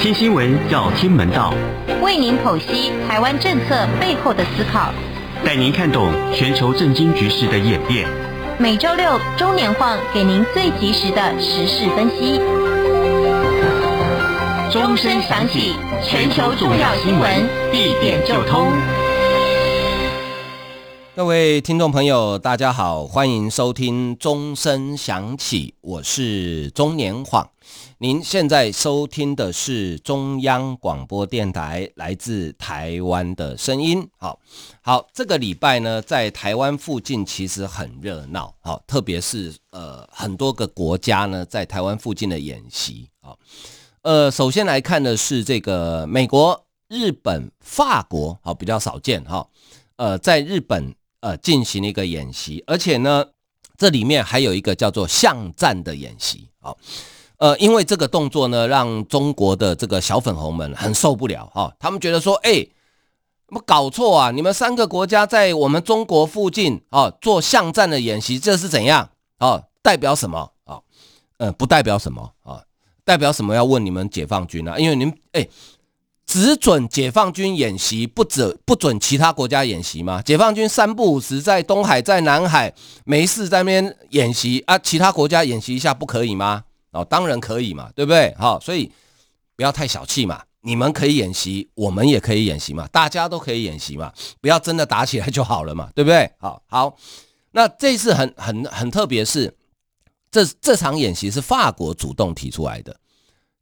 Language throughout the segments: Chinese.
听新闻要听门道，为您剖析台湾政策背后的思考，带您看懂全球政经局势的演变。每周六中年晃给您最及时的时事分析。钟声响起，全球重要新闻地点就通。各位听众朋友，大家好，欢迎收听钟声响起，我是中年晃。您现在收听的是中央广播电台来自台湾的声音。好，好，这个礼拜呢，在台湾附近其实很热闹，好，特别是呃很多个国家呢在台湾附近的演习。好，呃，首先来看的是这个美国、日本、法国，好，比较少见哈。呃，在日本。呃，进行了一个演习，而且呢，这里面还有一个叫做巷战的演习啊。呃，因为这个动作呢，让中国的这个小粉红们很受不了哈。他们觉得说，哎，搞错啊？你们三个国家在我们中国附近啊做巷战的演习，这是怎样啊？代表什么啊？呃，不代表什么啊？代表什么？要问你们解放军啊，因为你们哎。只准解放军演习，不准不准其他国家演习吗？解放军三不五时在东海、在南海没事在那边演习啊，其他国家演习一下不可以吗？哦，当然可以嘛，对不对？好，所以不要太小气嘛，你们可以演习，我们也可以演习嘛，大家都可以演习嘛，不要真的打起来就好了嘛，对不对？好，好，那这次很很很特别，是这这场演习是法国主动提出来的，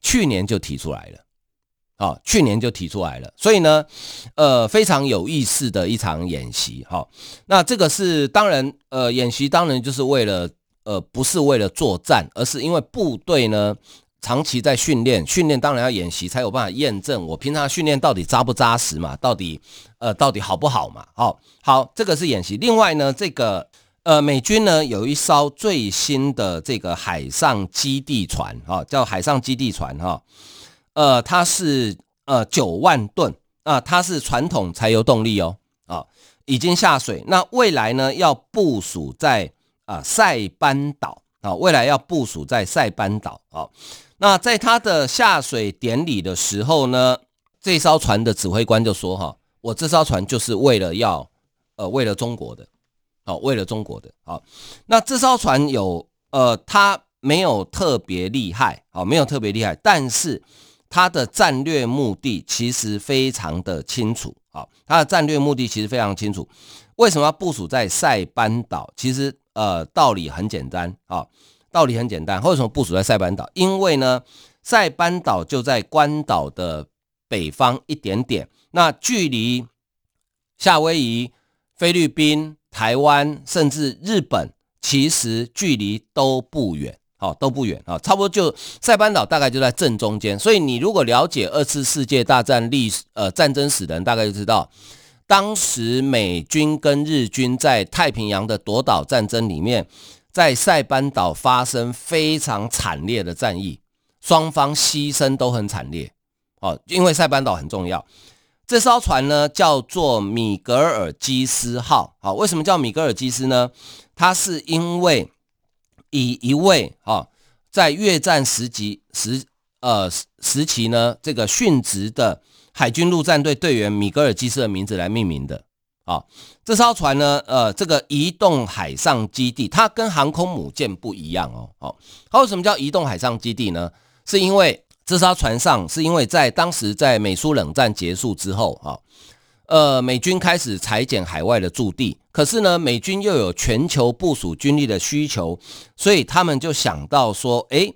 去年就提出来了。好、哦，去年就提出来了，所以呢，呃，非常有意思的一场演习。哈、那这个是当然，呃，演习当然就是为了，呃，不是为了作战，而是因为部队呢长期在训练，训练当然要演习才有办法验证我平常训练到底扎不扎实嘛，到底呃到底好不好嘛。好、哦，好，这个是演习。另外呢，这个呃美军呢有一艘最新的这个海上基地船，哈、叫海上基地船，哈、呃，它是呃九万吨啊，它是传统柴油动力哦，啊，已经下水。那未来呢，要部署在啊塞班岛啊，未来要部署在塞班岛啊。那在它的下水典礼的时候呢，这艘船的指挥官就说：“哈，我这艘船就是为了要呃为了中国的，哦，为了中国的。好，那这艘船有呃，它没有特别厉害，哦，没有特别厉害，但是。它的战略目的其实非常的清楚，啊，它的战略目的其实非常清楚。为什么要部署在塞班岛？其实呃道理很简单，啊，道理很简单。为什么部署在塞班岛？因为呢，塞班岛就在关岛的北方一点点，那距离夏威夷、菲律宾、台湾甚至日本，其实距离都不远。好，都不远啊，差不多就塞班岛大概就在正中间，所以你如果了解二次世界大战历史呃战争史的人，大概就知道，当时美军跟日军在太平洋的夺岛战争里面，在塞班岛发生非常惨烈的战役，双方牺牲都很惨烈。哦，因为塞班岛很重要，这艘船呢叫做米格尔基斯号。好，为什么叫米格尔基斯呢？它是因为。以一位啊，在越战时期时呃时期呢，这个殉职的海军陆战队队员米格尔基斯的名字来命名的啊。这艘船呢，呃，这个移动海上基地，它跟航空母舰不一样哦。好，它为什么叫移动海上基地呢？是因为这艘船上是因为在当时在美苏冷战结束之后啊。呃，美军开始裁减海外的驻地，可是呢，美军又有全球部署军力的需求，所以他们就想到说，诶，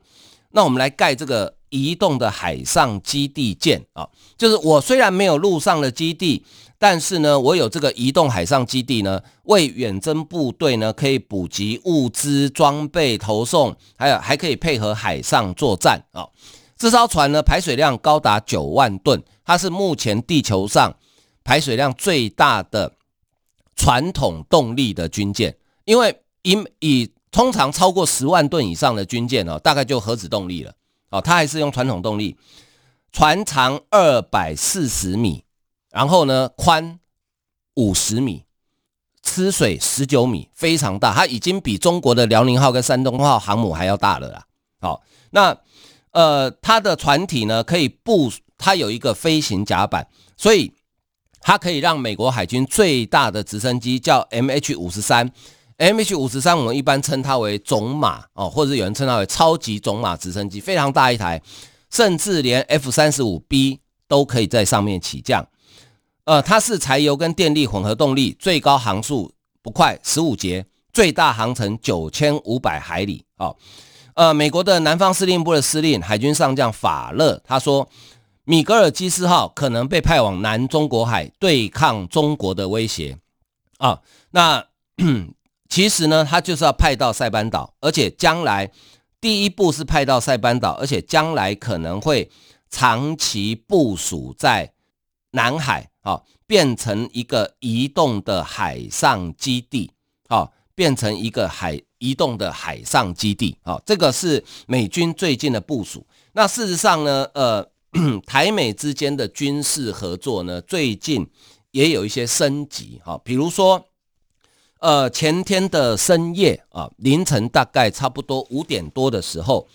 那我们来盖这个移动的海上基地舰啊，就是我虽然没有陆上的基地，但是呢，我有这个移动海上基地呢，为远征部队呢可以补给物资、装备投送，还有还可以配合海上作战啊。这艘船呢，排水量高达九万吨，它是目前地球上。排水量最大的传统动力的军舰，因为以以通常超过十万吨以上的军舰哦，大概就核子动力了哦，它还是用传统动力，船长二百四十米，然后呢宽五十米，吃水十九米，非常大，它已经比中国的辽宁号跟山东号航母还要大了啦。好，那呃，它的船体呢可以部署，它有一个飞行甲板，所以它可以让美国海军最大的直升机叫 MH 五十三，MH 五十三我们一般称它为种马哦，或者有人称它为超级种马直升机，非常大一台，甚至连 F 三十五 B 都可以在上面起降。呃，它是柴油跟电力混合动力，最高航速不快十五节，最大航程九千五百海里。哦，呃，美国的南方司令部的司令海军上将法勒他说，米格尔基斯号可能被派往南中国海对抗中国的威胁。啊、那 其实呢，他就是要派到塞班岛，而且将来第一步是派到塞班岛，而且将来可能会长期部署在南海。啊，变成一个移动的海上基地，啊，变成一个海移动的海上基地，啊，这个是美军最近的部署。那事实上呢，呃，台美之间的军事合作呢，最近也有一些升级，哈，比如说，呃，前天的深夜啊，凌晨大概差不多五点多的时候，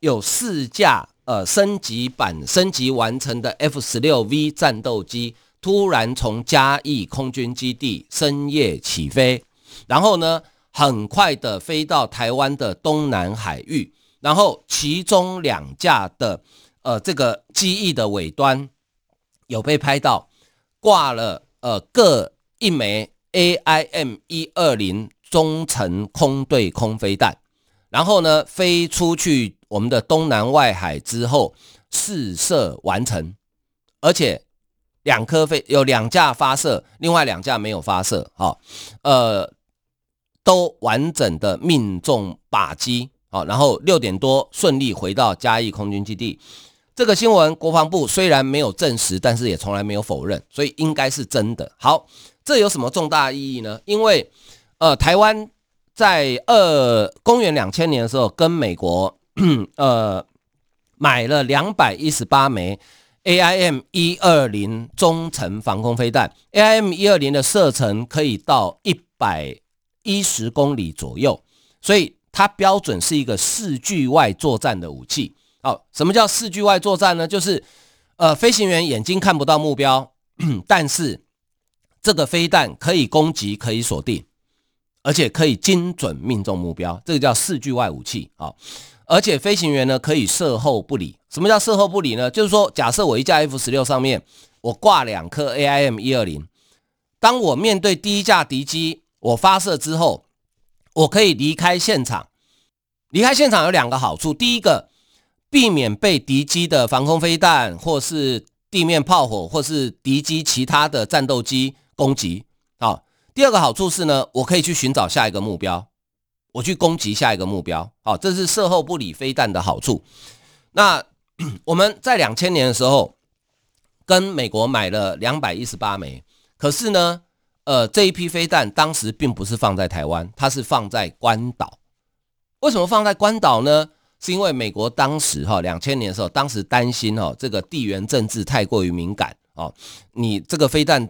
有四架呃升级版升级完成的 F 十六 V 战斗机。突然从嘉义空军基地深夜起飞，然后呢，很快的飞到台湾的东南海域，然后其中两架的呃这个机翼的尾端有被拍到挂了呃各一枚 AIM 一二零中程空对空飞弹，然后呢飞出去我们的东南外海之后试射完成，而且。两颗飞有两架发射，另外两架没有发射，好，呃，都完整的命中靶机，好，然后六点多顺利回到嘉义空军基地。这个新闻国防部虽然没有证实，但是也从来没有否认，所以应该是真的。好，这有什么重大意义呢？因为呃，台湾在二公元两千年的时候，跟美国 呃买了两百一十八枚。AIM 一二零中程防空飞弹，AIM 一二零的射程可以到一百一十公里左右，所以它标准是一个视距外作战的武器。好，什么叫视距外作战呢？就是呃，飞行员眼睛看不到目标，但是这个飞弹可以攻击，可以锁定，而且可以精准命中目标，这个叫视距外武器。好。而且飞行员呢可以射后不理。什么叫射后不理呢？就是说，假设我一架 F 十六上面我挂两颗 AIM 一二零，当我面对第一架敌机，我发射之后，我可以离开现场。离开现场有两个好处：第一个，避免被敌机的防空飞弹，或是地面炮火，或是敌机其他的战斗机攻击。好，第二个好处是呢，我可以去寻找下一个目标。我去攻击下一个目标，好，这是射后不理飞弹的好处。那 我们在两千年的时候跟美国买了两百一十八枚，可是呢，呃，这一批飞弹当时并不是放在台湾，它是放在关岛。为什么放在关岛呢？是因为美国当时哈两千年的时候，当时担心哈这个地缘政治太过于敏感哦，你这个飞弹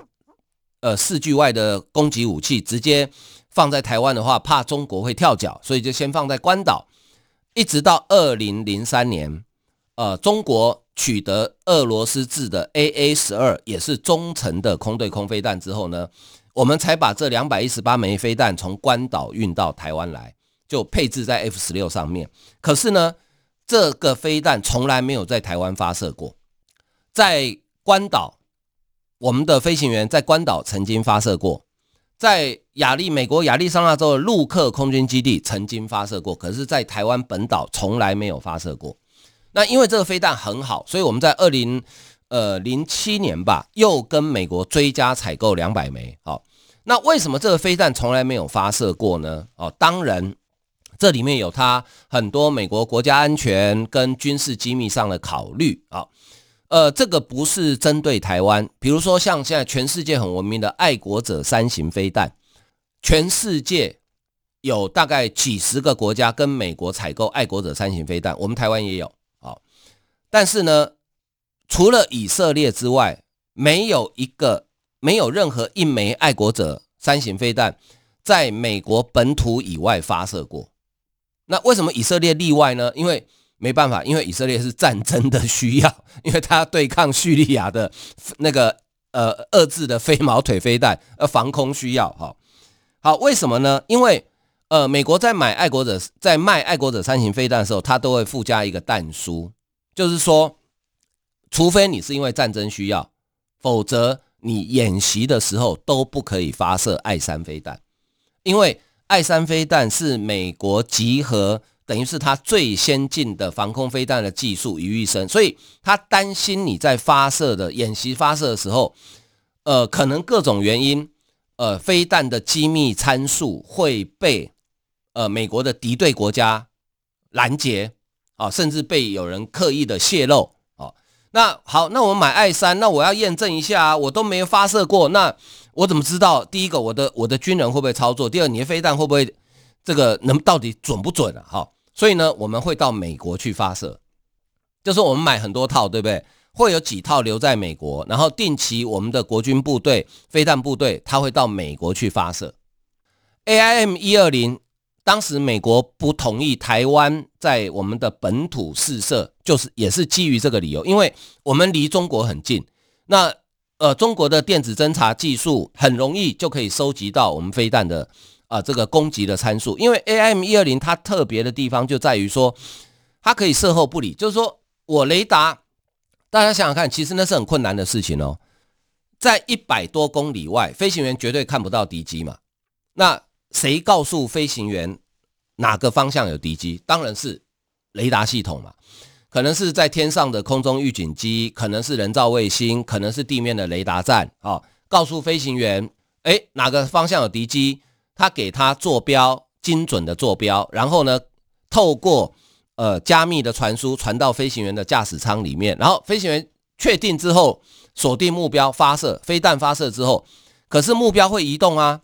呃视距外的攻击武器直接。放在台湾的话，怕中国会跳脚，所以就先放在关岛，一直到二零零三年，呃，中国取得俄罗斯制的 AA 十二，也是中程的空对空飞弹之后呢，我们才把这两百一十八枚飞弹从关岛运到台湾来，就配置在 F 十六上面。可是呢，这个飞弹从来没有在台湾发射过，在关岛，我们的飞行员在关岛曾经发射过。在亚利美国亚利桑那州的陆克空军基地曾经发射过，可是，在台湾本岛从来没有发射过。那因为这个飞弹很好，所以我们在二零呃零七年吧，又跟美国追加采购两百枚。好，那为什么这个飞弹从来没有发射过呢？哦，当然这里面有它很多美国国家安全跟军事机密上的考虑啊。呃，这个不是针对台湾，比如说像现在全世界很闻名的爱国者三型飞弹，全世界有大概几十个国家跟美国采购爱国者三型飞弹，我们台湾也有，啊，但是呢，除了以色列之外，没有一个，没有任何一枚爱国者三型飞弹在美国本土以外发射过。那为什么以色列例外呢？因为没办法，因为以色列是战争的需要，因为他对抗叙利亚的那个呃遏制的飞毛腿飞弹，呃防空需要。哈，好，为什么呢？因为呃美国在买爱国者在卖爱国者三型飞弹的时候，它都会附加一个弹书，就是说，除非你是因为战争需要，否则你演习的时候都不可以发射爱三飞弹，因为爱三飞弹是美国集合。等于是他最先进的防空飞弹的技术于一身，所以他担心你在发射的演习发射的时候，呃，可能各种原因，呃，飞弹的机密参数会被呃美国的敌对国家拦截啊，甚至被有人刻意的泄露啊。那好，那我们买爱三，那我要验证一下啊，我都没有发射过，那我怎么知道？第一个，我的我的军人会不会操作？第二，你的飞弹会不会这个能到底准不准啊？哈。所以呢，我们会到美国去发射，就是我们买很多套，对不对？会有几套留在美国，然后定期我们的国军部队、飞弹部队，他会到美国去发射。AIM 一二零，当时美国不同意台湾在我们的本土试射，就是也是基于这个理由，因为我们离中国很近，那呃，中国的电子侦察技术很容易就可以收集到我们飞弹的。啊、这个攻击的参数，因为 AM 一二零它特别的地方就在于说，它可以事后不理，就是说我雷达，大家想想看，其实那是很困难的事情哦，在一百多公里外，飞行员绝对看不到敌机嘛。那谁告诉飞行员哪个方向有敌机？当然是雷达系统嘛，可能是在天上的空中预警机，可能是人造卫星，可能是地面的雷达站啊、哦，告诉飞行员，诶，哪个方向有敌机？他给他坐标，精准的坐标，然后呢，透过呃加密的传输传到飞行员的驾驶舱里面，然后飞行员确定之后锁定目标发射飞弹发射之后，可是目标会移动啊，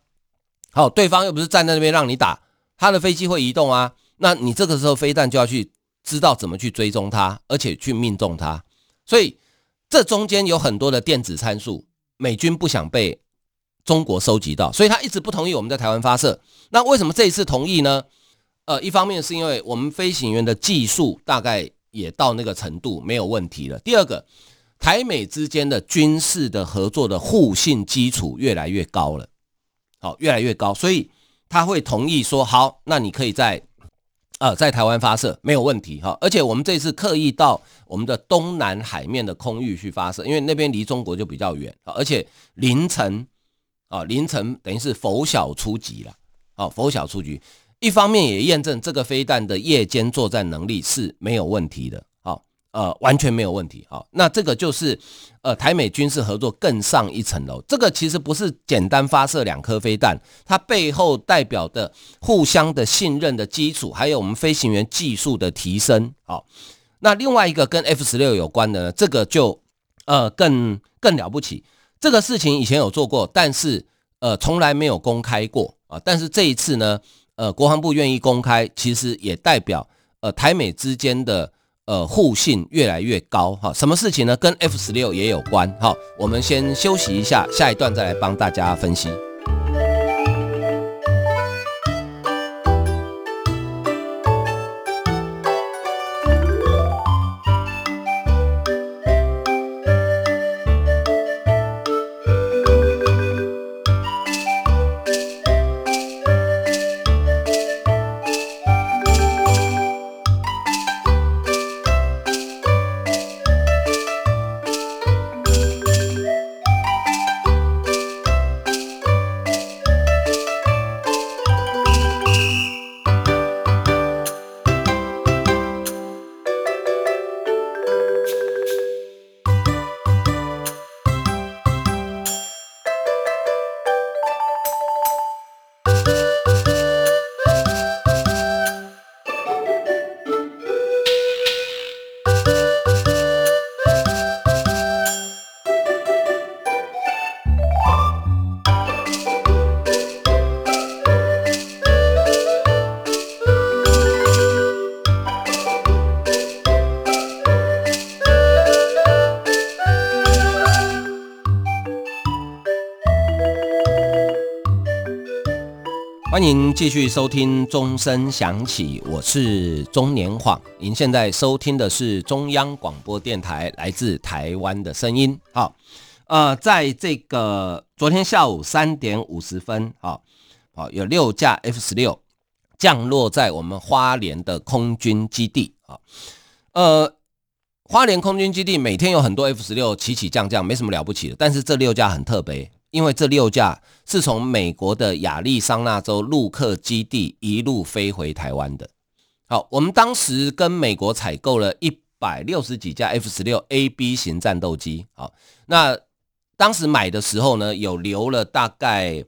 好，对方又不是站在那边让你打，他的飞机会移动啊，那你这个时候飞弹就要去知道怎么去追踪它，而且去命中它，所以这中间有很多的电子参数，美军不想被。中国收集到，所以他一直不同意我们在台湾发射。那为什么这一次同意呢？呃，一方面是因为我们飞行员的技术大概也到那个程度没有问题了。第二个，台美之间的军事的合作的互信基础越来越高了，好，越来越高，所以他会同意说好，那你可以在啊在台湾发射没有问题哈。而且我们这次刻意到我们的东南海面的空域去发射，因为那边离中国就比较远，而且凌晨。啊，凌晨等于是拂晓出击了，啊，拂晓出击，一方面也验证这个飞弹的夜间作战能力是没有问题的，呃，完全没有问题，好，那这个就是呃台美军事合作更上一层楼，这个其实不是简单发射两颗飞弹，它背后代表的互相的信任的基础，还有我们飞行员技术的提升，好，那另外一个跟 F 十六有关的呢，这个就呃更更了不起。这个事情以前有做过，但是呃从来没有公开过啊。但是这一次呢，呃国防部愿意公开，其实也代表呃台美之间的呃互信越来越高哈。什么事情呢？跟 F 十六也有关哈。我们先休息一下，下一段再来帮大家分析。继续收听钟声响起，我是钟年晃。您现在收听的是中央广播电台来自台湾的声音。好，呃，在这个昨天下午三点五十分，好，好，有六架 F 十六降落在我们花莲的空军基地。啊，呃，花莲空军基地每天有很多 F 十六起起降降，没什么了不起的，但是这六架很特别。因为这六架是从美国的亚利桑那州陆克基地一路飞回台湾的。好，我们当时跟美国采购了一百六十几架 F 十六 A B 型战斗机。好，那当时买的时候呢，有留了大概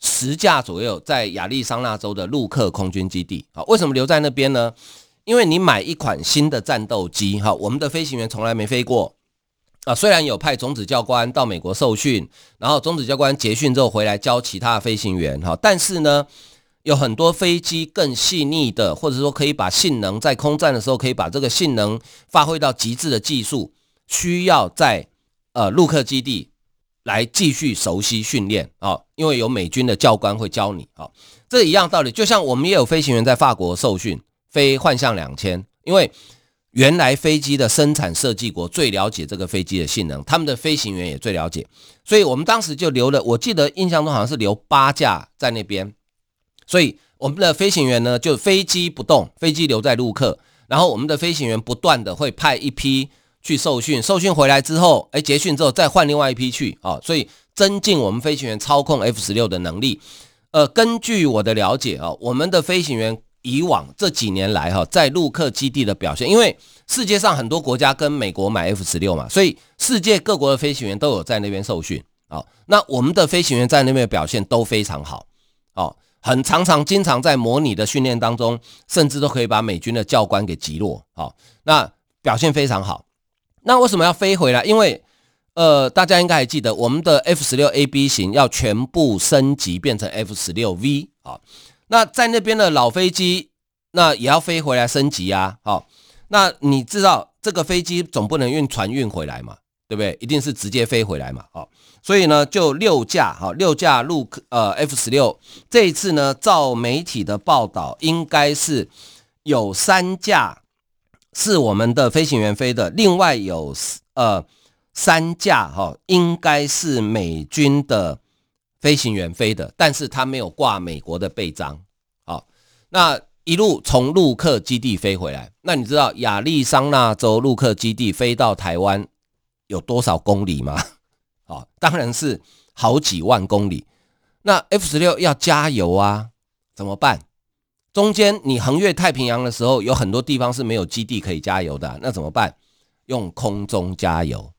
十架左右在亚利桑那州的陆克空军基地。好，为什么留在那边呢？因为你买一款新的战斗机，哈，我们的飞行员从来没飞过。啊，虽然有派种子教官到美国受训，然后种子教官结训之后回来教其他的飞行员哈，但是呢，有很多飞机更细腻的，或者说可以把性能在空战的时候可以把这个性能发挥到极致的技术，需要在呃陆克基地来继续熟悉训练啊，因为有美军的教官会教你啊，这一样道理，就像我们也有飞行员在法国受训飞幻象两千，因为。原来飞机的生产设计国最了解这个飞机的性能，他们的飞行员也最了解，所以我们当时就留了，我记得印象中好像是留八架在那边，所以我们的飞行员呢，就飞机不动，飞机留在陆客，然后我们的飞行员不断的会派一批去受训，受训回来之后，哎，结训之后再换另外一批去啊，所以增进我们飞行员操控 F 十六的能力。呃，根据我的了解啊，我们的飞行员。以往这几年来，哈，在陆客基地的表现，因为世界上很多国家跟美国买 F 十六嘛，所以世界各国的飞行员都有在那边受训啊。那我们的飞行员在那边的表现都非常好，哦，很常常经常在模拟的训练当中，甚至都可以把美军的教官给击落，好，那表现非常好。那为什么要飞回来？因为呃，大家应该还记得，我们的 F 十六 A B 型要全部升级变成 F 十六 V 啊。那在那边的老飞机，那也要飞回来升级啊。好，那你知道这个飞机总不能运船运回来嘛，对不对？一定是直接飞回来嘛。好，所以呢，就六架，哈，六架陆客呃 F 十六，这一次呢，照媒体的报道，应该是有三架是我们的飞行员飞的，另外有呃三架哈，应该是美军的。飞行员飞的，但是他没有挂美国的备章。好，那一路从陆克基地飞回来，那你知道亚利桑那州陆克基地飞到台湾有多少公里吗？好，当然是好几万公里。那 F 十六要加油啊，怎么办？中间你横越太平洋的时候，有很多地方是没有基地可以加油的，那怎么办？用空中加油。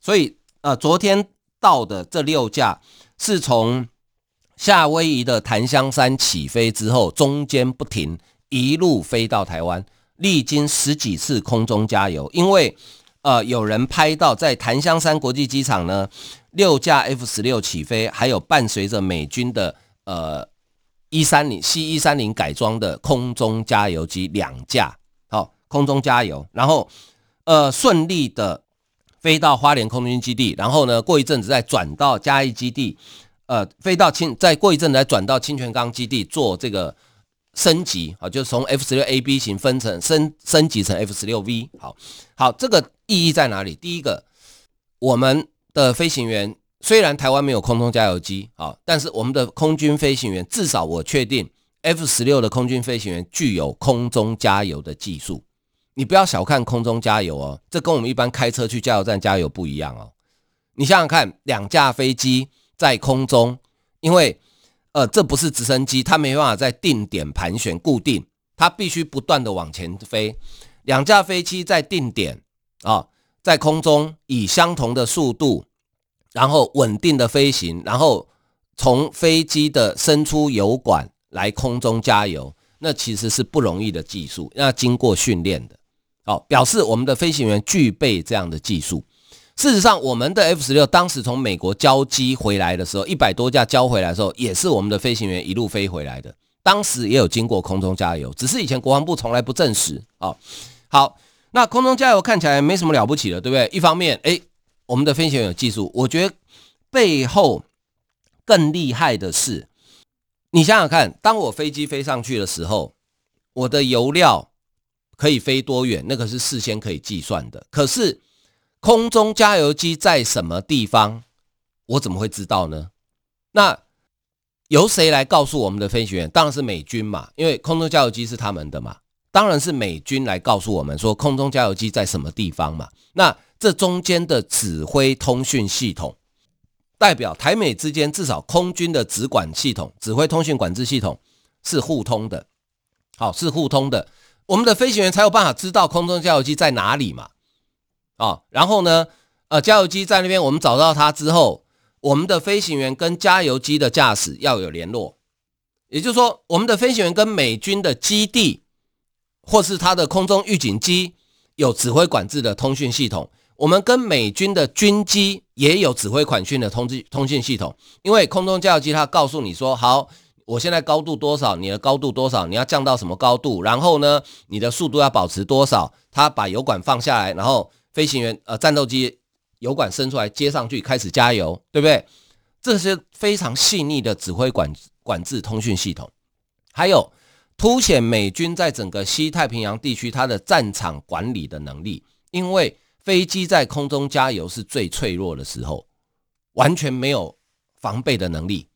所以，呃，昨天到的这六架。是从夏威夷的檀香山起飞之后，中间不停，一路飞到台湾，历经十几次空中加油。因为呃，有人拍到在檀香山国际机场呢，六架 F 十六起飞，还有伴随着美军的呃一三零 C 一三零改装的空中加油机两架，好，空中加油，然后呃顺利的。飞到花莲空军基地，然后呢，过一阵子再转到嘉义基地，呃，飞到清，再过一阵子再转到清泉岗基地做这个升级啊，就是从 F 十六 A B 型分成升升级成 F 十六 V。好，好，这个意义在哪里？第一个，我们的飞行员虽然台湾没有空中加油机啊，但是我们的空军飞行员至少我确定 F 十六的空军飞行员具有空中加油的技术。你不要小看空中加油哦，这跟我们一般开车去加油站加油不一样哦。你想想看，两架飞机在空中，因为呃这不是直升机，它没办法在定点盘旋固定，它必须不断的往前飞。两架飞机在定点啊，在空中以相同的速度，然后稳定的飞行，然后从飞机的伸出油管来空中加油，那其实是不容易的技术，要经过训练的。好，表示我们的飞行员具备这样的技术。事实上，我们的 F 十六当时从美国交机回来的时候，一百多架交回来的时候，也是我们的飞行员一路飞回来的。当时也有经过空中加油，只是以前国防部从来不证实。哦，好，那空中加油看起来没什么了不起的，对不对？一方面，诶，我们的飞行员有技术，我觉得背后更厉害的是，你想想看，当我飞机飞上去的时候，我的油料可以飞多远，那个是事先可以计算的。可是空中加油机在什么地方，我怎么会知道呢？那由谁来告诉我们的飞行员？当然是美军嘛，因为空中加油机是他们的嘛。当然是美军来告诉我们说空中加油机在什么地方嘛。那这中间的指挥通讯系统，代表台美之间至少空军的指管系统、指挥通讯管制系统是互通的。好，是互通的，我们的飞行员才有办法知道空中加油机在哪里嘛。啊，然后呢，呃，加油机在那边，我们找到它之后。我们的飞行员跟加油机的驾驶要有联络，也就是说，我们的飞行员跟美军的基地或是他的空中预警机有指挥管制的通讯系统，我们跟美军的军机也有指挥管训的通知通讯系统。因为空中加油机它告诉你说，好，我现在高度多少，你的高度多少，你要降到什么高度，然后呢，你的速度要保持多少，他把油管放下来，然后飞行员呃战斗机。油管伸出来接上去，开始加油，对不对？这些非常细腻的指挥管管制通讯系统，还有凸显美军在整个西太平洋地区它的战场管理的能力。因为飞机在空中加油是最脆弱的时候，完全没有防备的能力。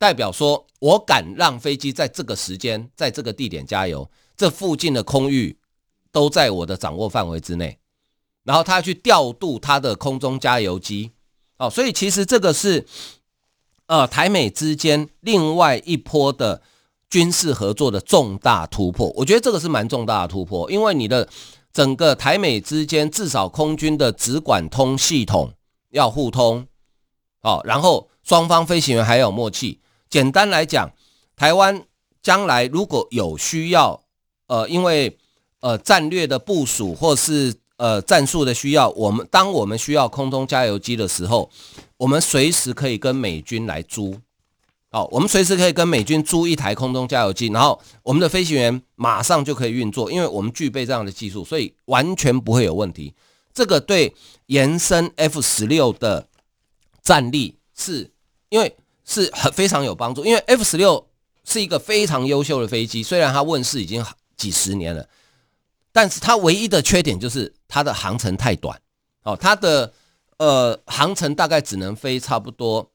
代表说我敢让飞机在这个时间在这个地点加油，这附近的空域都在我的掌握范围之内。然后他要去调度他的空中加油机，哦，所以其实这个是，呃，台美之间另外一波的军事合作的重大突破。我觉得这个是蛮重大的突破，因为你的整个台美之间至少空军的直管通系统要互通，哦，然后双方飞行员还有默契。简单来讲，台湾将来如果有需要，呃，因为呃战略的部署或是呃，战术的需要，我们当我们需要空中加油机的时候，我们随时可以跟美军来租。好，我们随时可以跟美军租一台空中加油机，然后我们的飞行员马上就可以运作，因为我们具备这样的技术，所以完全不会有问题。这个对延伸 F 十六的战力是，因为是很非常有帮助，因为 F 十六是一个非常优秀的飞机，虽然它问世已经几十年了。但是它唯一的缺点就是它的航程太短，哦，它的呃航程大概只能飞差不多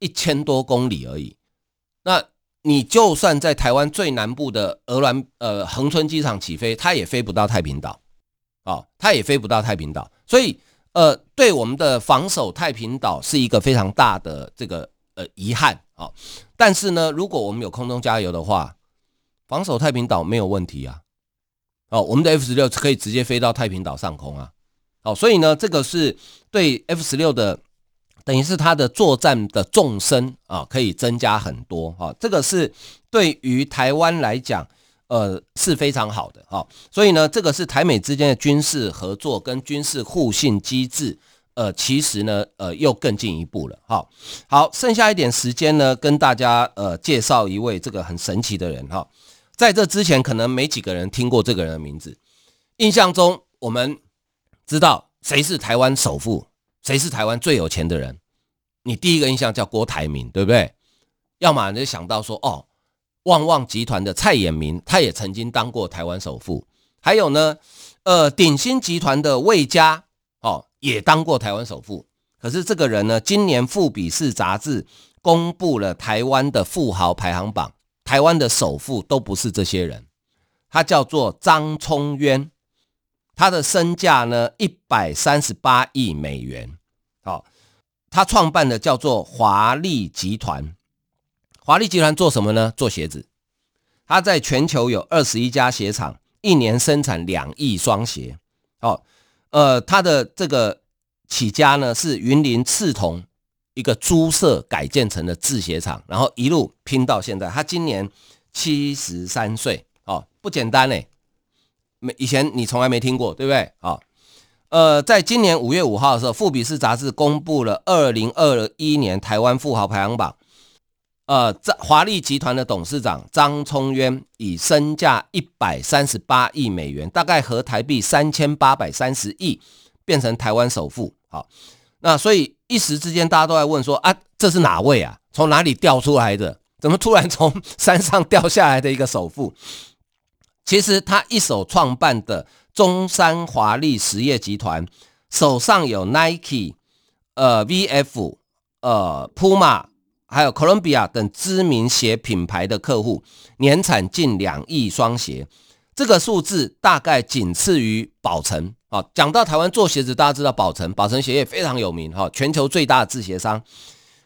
一千多公里而已。那你就算在台湾最南部的鹅銮呃恒春机场起飞，它也飞不到太平岛，哦，它也飞不到太平岛。所以呃，对我们的防守太平岛是一个非常大的这个呃遗憾啊。但是呢，如果我们有空中加油的话，防守太平岛没有问题啊。哦，我们的 F 十六可以直接飞到太平岛上空啊！好，所以呢，这个是对 F 十六的，等于是它的作战的纵深啊，可以增加很多啊。这个是对于台湾来讲，呃，是非常好的哈。所以呢，这个是台美之间的军事合作跟军事互信机制，呃，其实呢，呃，又更进一步了。好，好，剩下一点时间呢，跟大家呃介绍一位这个很神奇的人哈。在这之前，可能没几个人听过这个人的名字。印象中，我们知道谁是台湾首富，谁是台湾最有钱的人。你第一个印象叫郭台铭，对不对？要么你就想到说，哦，旺旺集团的蔡衍明，他也曾经当过台湾首富。还有呢，呃，鼎新集团的魏家，也当过台湾首富。可是这个人呢，今年富比士杂志公布了台湾的富豪排行榜。台湾的首富都不是这些人，他叫做张聪渊，他的身价呢一百三十八亿美元。好，他创办的叫做华丽集团，华丽集团做什么呢？做鞋子。他在全球有二十一家鞋厂，一年生产两亿双鞋。好，呃，他的这个起家呢是云林刺桐。一个猪舍改建成的制鞋厂，然后一路拼到现在。他今年七十三岁，哦，不简单嘞。没以前你从来没听过，对不对？啊，呃，在今年五月五号的时候，富比士杂志公布了二零二一年台湾富豪排行榜。呃，这华丽集团的董事长张聪渊以身价一百三十八亿美元，大概合台币三千八百三十亿，变成台湾首富。好，那所以。一时之间，大家都在问说：“啊，这是哪位啊？从哪里掉出来的？怎么突然从山上掉下来的一个首富？其实他一手创办的中山华丽实业集团，手上有 Nike、呃 VF、呃 Puma，还有 Columbia 等知名鞋品牌的客户，年产近两亿双鞋。这个数字大概仅次于宝成啊。讲到台湾做鞋子，大家知道宝成，宝成鞋业非常有名哈，全球最大的制鞋商。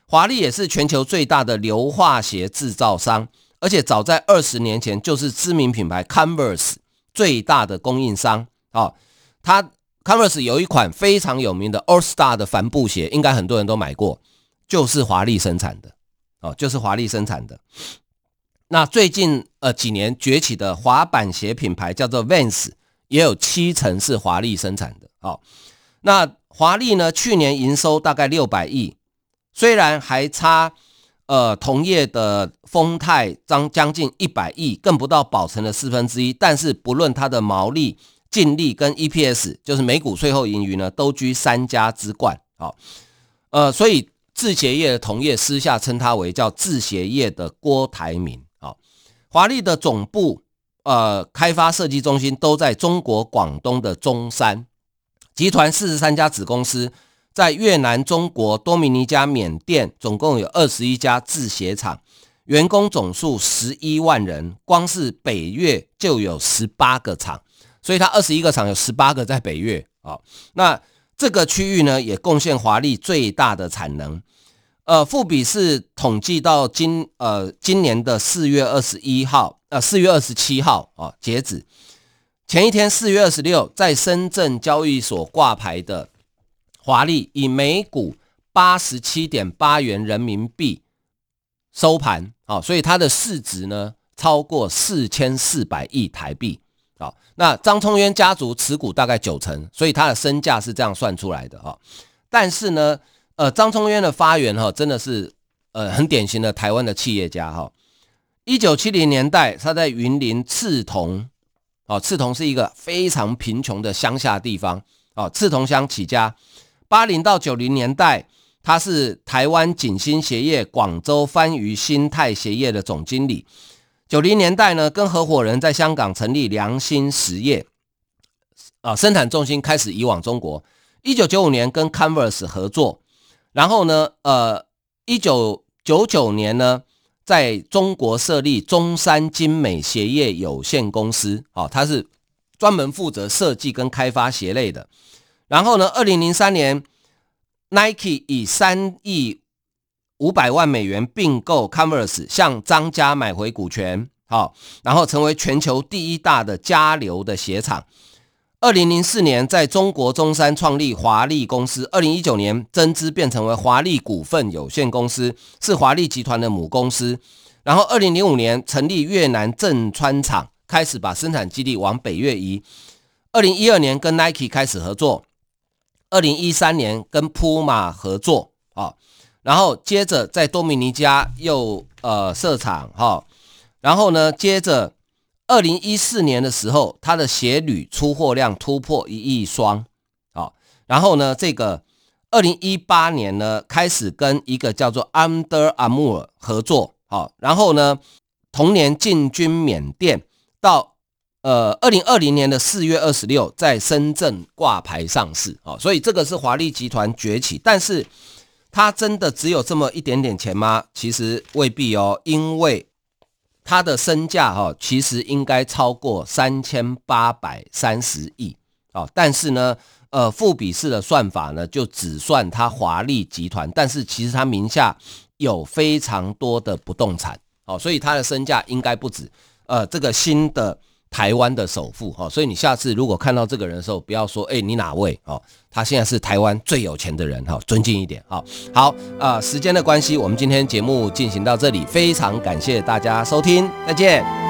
华丽也是全球最大的硫化鞋制造商，而且早在二十年前就是知名品牌 Converse 最大的供应商啊。它 Converse 有一款非常有名的 All Star 的帆布鞋，应该很多人都买过，就是华丽生产的哦，就是华丽生产的。那最近呃几年崛起的滑板鞋品牌叫做 Vans，也有七成是华丽生产的。好，那华丽呢，去年营收大概六百亿，虽然还差呃同业的丰泰将将近一百亿，更不到宝成的四分之一，但是不论它的毛利、净利跟 EPS，就是每股税后盈余呢，都居三家之冠。好，呃，所以制鞋业的同业私下称它为叫制鞋业的郭台铭。华丽的总部、呃，开发设计中心都在中国广东的中山。集团四十三家子公司，在越南、中国、多米尼加、缅甸，总共有二十一家制鞋厂，员工总数十一万人，光是北越就有十八个厂，所以它二十一个厂有十八个在北越啊。那这个区域呢，也贡献华丽最大的产能。呃，富比是统计到今呃今年的四月二十一号，呃四月二十七号啊，截止前一天四月二十六，在深圳交易所挂牌的华丽以每股八十七点八元人民币收盘，啊，所以它的市值呢超过四千四百亿台币，啊，那张聪渊家族持股大概九成，所以它的身价是这样算出来的啊，但是呢。呃，张聪渊的发源哈，真的是呃很典型的台湾的企业家哈。一九七零年代，他在云林赤桐，哦，赤桐是一个非常贫穷的乡下地方，哦，赤桐乡起家。八零到九零年代，他是台湾锦新鞋业广州番禺新泰鞋业的总经理。九零年代呢，跟合伙人在香港成立良心实业，啊，生产重心开始移往中国。一九九五年跟 Converse 合作。然后呢，呃，一九九九年呢，在中国设立中山精美鞋业有限公司，哦，它是专门负责设计跟开发鞋类的。然后呢，二零零三年，Nike 以三亿五百万美元并购 Converse，向张家买回股权，好，然后成为全球第一大的家流的鞋厂。二零零四年，在中国中山创立华丽公司。二零一九年增资变成为华丽股份有限公司，是华丽集团的母公司。然后二零零五年成立越南正川厂，开始把生产基地往北越移。二零一二年跟 Nike 开始合作。二零一三年跟 Puma 合作，啊，然后接着在多米尼加又呃设厂，哈，然后呢，接着。二零一四年的时候，他的鞋履出货量突破一亿双，好，然后呢，这个二零一八年呢，开始跟一个叫做 Under Armour 合作，好，然后呢，同年进军缅甸，到呃二零二零年的四月二十六，在深圳挂牌上市，好，所以这个是华丽集团崛起，但是它真的只有这么一点点钱吗？其实未必哦，因为。他的身价哈，其实应该超过三千八百三十亿啊，但是呢，呃，富比士的算法呢，就只算他华丽集团，但是其实他名下有非常多的不动产，哦，所以他的身价应该不止，呃，这个新的。台湾的首富哈，所以你下次如果看到这个人的时候，不要说哎，你哪位哦？他现在是台湾最有钱的人哈，尊敬一点哈。好啊，时间的关系，我们今天节目进行到这里，非常感谢大家收听，再见。